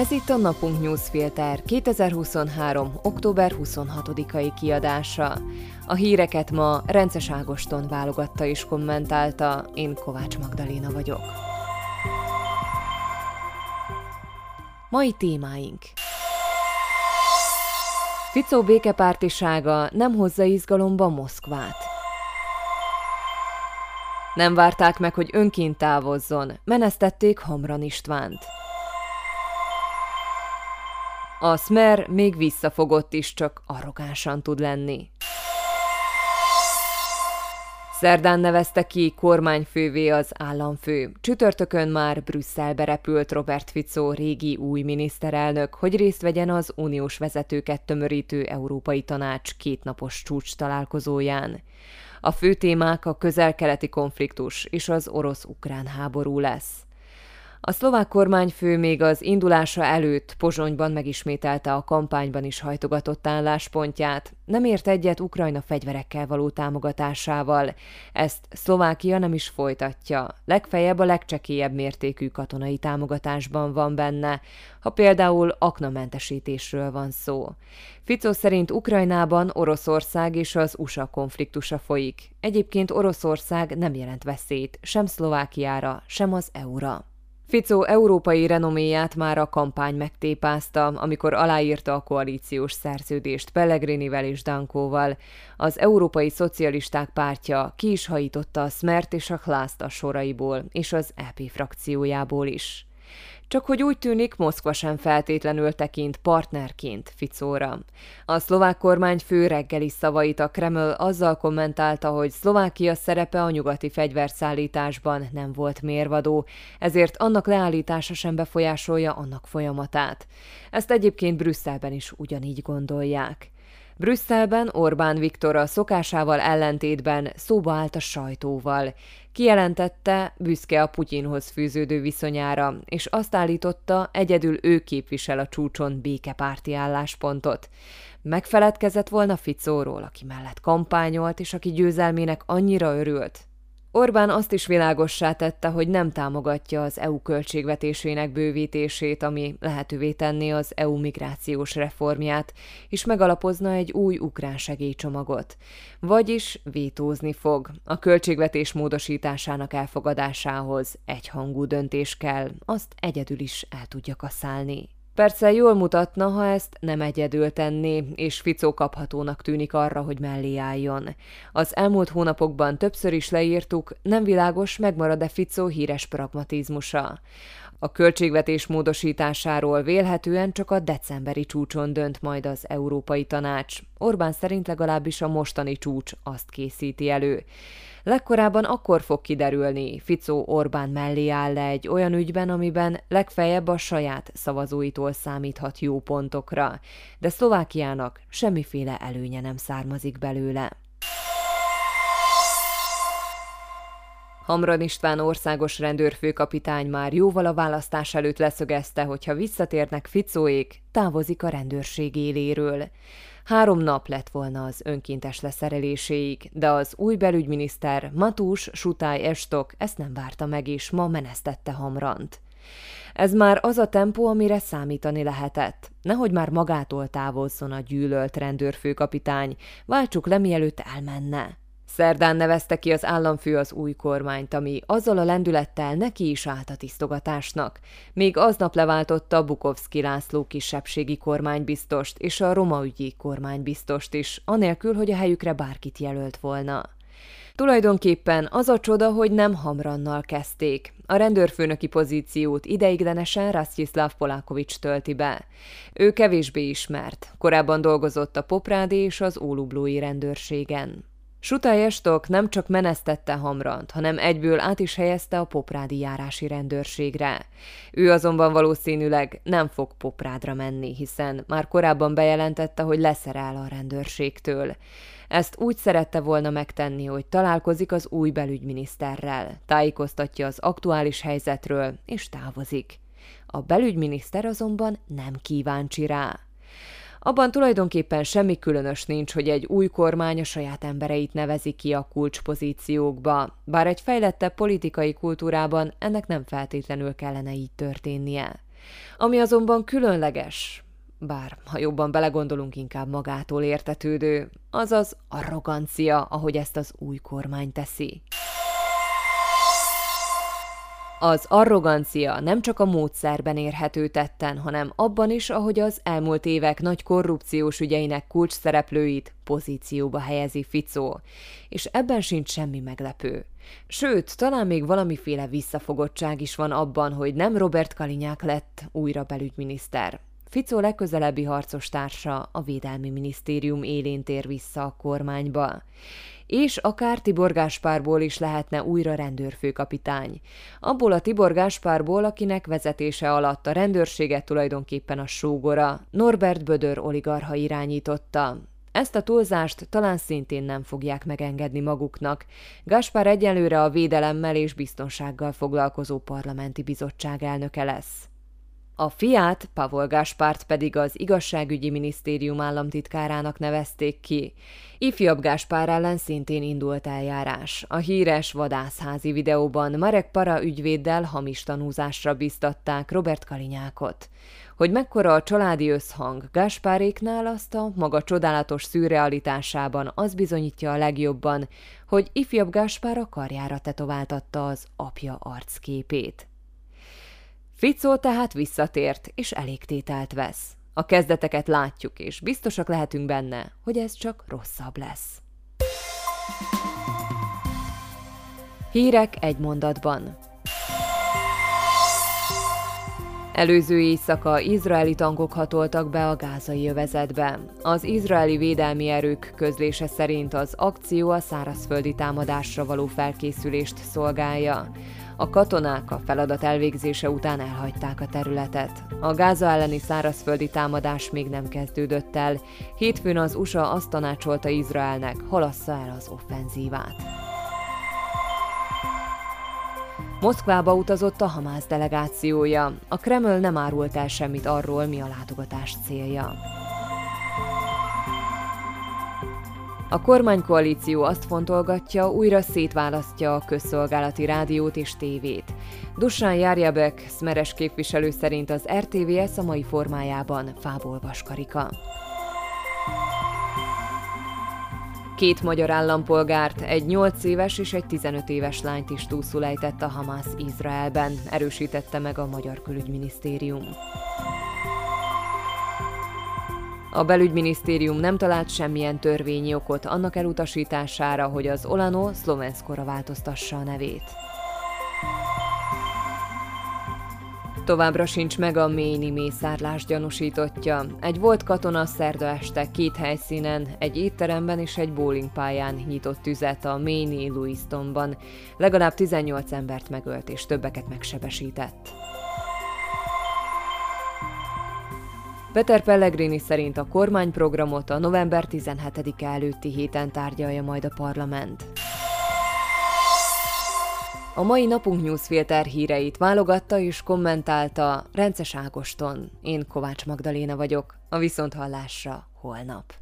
Ez itt a Napunk Newsfilter 2023. október 26-ai kiadása. A híreket ma Rences Ágoston válogatta és kommentálta, én Kovács Magdaléna vagyok. Mai témáink Ficó békepártisága nem hozza izgalomba Moszkvát. Nem várták meg, hogy önként távozzon, menesztették Hamran Istvánt. A Smer még visszafogott is, csak arrogánsan tud lenni. Szerdán nevezte ki kormányfővé az államfő. Csütörtökön már Brüsszelbe repült Robert Fico régi új miniszterelnök, hogy részt vegyen az uniós vezetőket tömörítő Európai Tanács kétnapos csúcs találkozóján. A fő témák a közel-keleti konfliktus és az orosz-ukrán háború lesz. A szlovák kormányfő még az indulása előtt Pozsonyban megismételte a kampányban is hajtogatott álláspontját. Nem ért egyet Ukrajna fegyverekkel való támogatásával. Ezt Szlovákia nem is folytatja. Legfeljebb a legcsekélyebb mértékű katonai támogatásban van benne, ha például aknamentesítésről van szó. Fico szerint Ukrajnában Oroszország és az USA konfliktusa folyik. Egyébként Oroszország nem jelent veszélyt sem Szlovákiára, sem az EU-ra. Ficó európai renoméját már a kampány megtépázta, amikor aláírta a koalíciós szerződést Pellegrinivel és Dankóval. Az Európai Szocialisták pártja ki is hajította a Smert és a Klászt a soraiból, és az EP frakciójából is. Csak hogy úgy tűnik, Moszkva sem feltétlenül tekint partnerként Ficóra. A szlovák kormányfő reggeli szavait a Kreml azzal kommentálta, hogy Szlovákia szerepe a nyugati fegyverszállításban nem volt mérvadó, ezért annak leállítása sem befolyásolja annak folyamatát. Ezt egyébként Brüsszelben is ugyanígy gondolják. Brüsszelben Orbán Viktor a szokásával ellentétben szóba állt a sajtóval. Kijelentette, büszke a Putyinhoz fűződő viszonyára, és azt állította, egyedül ő képvisel a csúcson békepárti álláspontot. Megfeledkezett volna Ficóról, aki mellett kampányolt, és aki győzelmének annyira örült, Orbán azt is világossá tette, hogy nem támogatja az EU költségvetésének bővítését, ami lehetővé tenné az EU migrációs reformját, és megalapozna egy új ukrán segélycsomagot. Vagyis vétózni fog. A költségvetés módosításának elfogadásához egyhangú döntés kell, azt egyedül is el tudja kaszálni. Persze jól mutatna, ha ezt nem egyedül tenné, és Ficó kaphatónak tűnik arra, hogy mellé álljon. Az elmúlt hónapokban többször is leírtuk, nem világos, megmarad-e Ficó híres pragmatizmusa. A költségvetés módosításáról vélhetően csak a decemberi csúcson dönt majd az Európai Tanács. Orbán szerint legalábbis a mostani csúcs azt készíti elő. Legkorábban akkor fog kiderülni, Ficó Orbán mellé áll le egy olyan ügyben, amiben legfeljebb a saját szavazóitól számíthat jó pontokra, de Szlovákiának semmiféle előnye nem származik belőle. Hamran István országos rendőrfőkapitány már jóval a választás előtt leszögezte, hogy ha visszatérnek Ficóék, távozik a rendőrség éléről. Három nap lett volna az önkéntes leszereléséig, de az új belügyminiszter Matús Sutály Estok ezt nem várta meg, és ma menesztette Hamrant. Ez már az a tempó, amire számítani lehetett. Nehogy már magától távozzon a gyűlölt rendőrfőkapitány, váltsuk le, mielőtt elmenne. Szerdán nevezte ki az államfő az új kormányt, ami azzal a lendülettel neki is állt a tisztogatásnak. Még aznap leváltotta Bukovszki László kisebbségi kormánybiztost és a Roma ügyi kormánybiztost is, anélkül, hogy a helyükre bárkit jelölt volna. Tulajdonképpen az a csoda, hogy nem Hamrannal kezdték. A rendőrfőnöki pozíciót ideiglenesen Rastislav Polákovics tölti be. Ő kevésbé ismert, korábban dolgozott a Poprádi és az Ólublói rendőrségen. Sutai Estok nem csak menesztette Hamrant, hanem egyből át is helyezte a poprádi járási rendőrségre. Ő azonban valószínűleg nem fog poprádra menni, hiszen már korábban bejelentette, hogy leszerel a rendőrségtől. Ezt úgy szerette volna megtenni, hogy találkozik az új belügyminiszterrel, tájékoztatja az aktuális helyzetről, és távozik. A belügyminiszter azonban nem kíváncsi rá. Abban tulajdonképpen semmi különös nincs, hogy egy új kormány a saját embereit nevezi ki a kulcspozíciókba, bár egy fejlettebb politikai kultúrában ennek nem feltétlenül kellene így történnie. Ami azonban különleges, bár ha jobban belegondolunk, inkább magától értetődő, azaz arrogancia, ahogy ezt az új kormány teszi. Az arrogancia nem csak a módszerben érhető tetten, hanem abban is, ahogy az elmúlt évek nagy korrupciós ügyeinek kulcs szereplőit pozícióba helyezi Ficó, és ebben sincs semmi meglepő. Sőt, talán még valamiféle visszafogottság is van abban, hogy nem Robert Kalinyák lett újra belügyminiszter. Ficó legközelebbi harcos társa, a Védelmi Minisztérium élén tér vissza a kormányba és akár Tibor Gáspárból is lehetne újra rendőrfőkapitány. Abból a Tibor Gáspárból, akinek vezetése alatt a rendőrséget tulajdonképpen a sógora, Norbert Bödör oligarha irányította, ezt a túlzást talán szintén nem fogják megengedni maguknak. Gaspar egyelőre a védelemmel és biztonsággal foglalkozó parlamenti bizottság elnöke lesz. A fiát, Pavol Gáspárt pedig az igazságügyi minisztérium államtitkárának nevezték ki. Ifjabb Gáspár ellen szintén indult eljárás. A híres vadászházi videóban Marek Para ügyvéddel hamis tanúzásra biztatták Robert Kalinyákot. Hogy mekkora a családi összhang Gáspáréknál azt a maga csodálatos szürrealitásában az bizonyítja a legjobban, hogy ifjabb Gáspár a karjára tetováltatta az apja arcképét. Ficó tehát visszatért, és elégtételt vesz. A kezdeteket látjuk, és biztosak lehetünk benne, hogy ez csak rosszabb lesz. Hírek egy mondatban. Előző éjszaka izraeli tankok hatoltak be a gázai övezetbe. Az izraeli védelmi erők közlése szerint az akció a szárazföldi támadásra való felkészülést szolgálja. A katonák a feladat elvégzése után elhagyták a területet. A Gáza elleni szárazföldi támadás még nem kezdődött el. Hétfőn az USA azt tanácsolta Izraelnek, halassza el az offenzívát. Moszkvába utazott a Hamász delegációja. A Kreml nem árult el semmit arról, mi a látogatás célja. A kormánykoalíció azt fontolgatja, újra szétválasztja a közszolgálati rádiót és tévét. Dusan Járjabek, szmeres képviselő szerint az RTVS a mai formájában fából vaskarika. Két magyar állampolgárt, egy 8 éves és egy 15 éves lányt is túlszulejtett a Hamász Izraelben, erősítette meg a Magyar Külügyminisztérium. A belügyminisztérium nem talált semmilyen törvényi okot annak elutasítására, hogy az Olano szlovenszkora változtassa a nevét. Továbbra sincs meg a Méni mészárlás gyanúsítottja. Egy volt katona szerda este két helyszínen, egy étteremben és egy bowlingpályán nyitott tüzet a Méni Lewistonban. Legalább 18 embert megölt és többeket megsebesített. Peter Pellegrini szerint a kormányprogramot a november 17-e előtti héten tárgyalja majd a parlament. A mai napunk newsfilter híreit válogatta és kommentálta Rences Ágoston. Én Kovács Magdaléna vagyok, a Viszonthallásra holnap.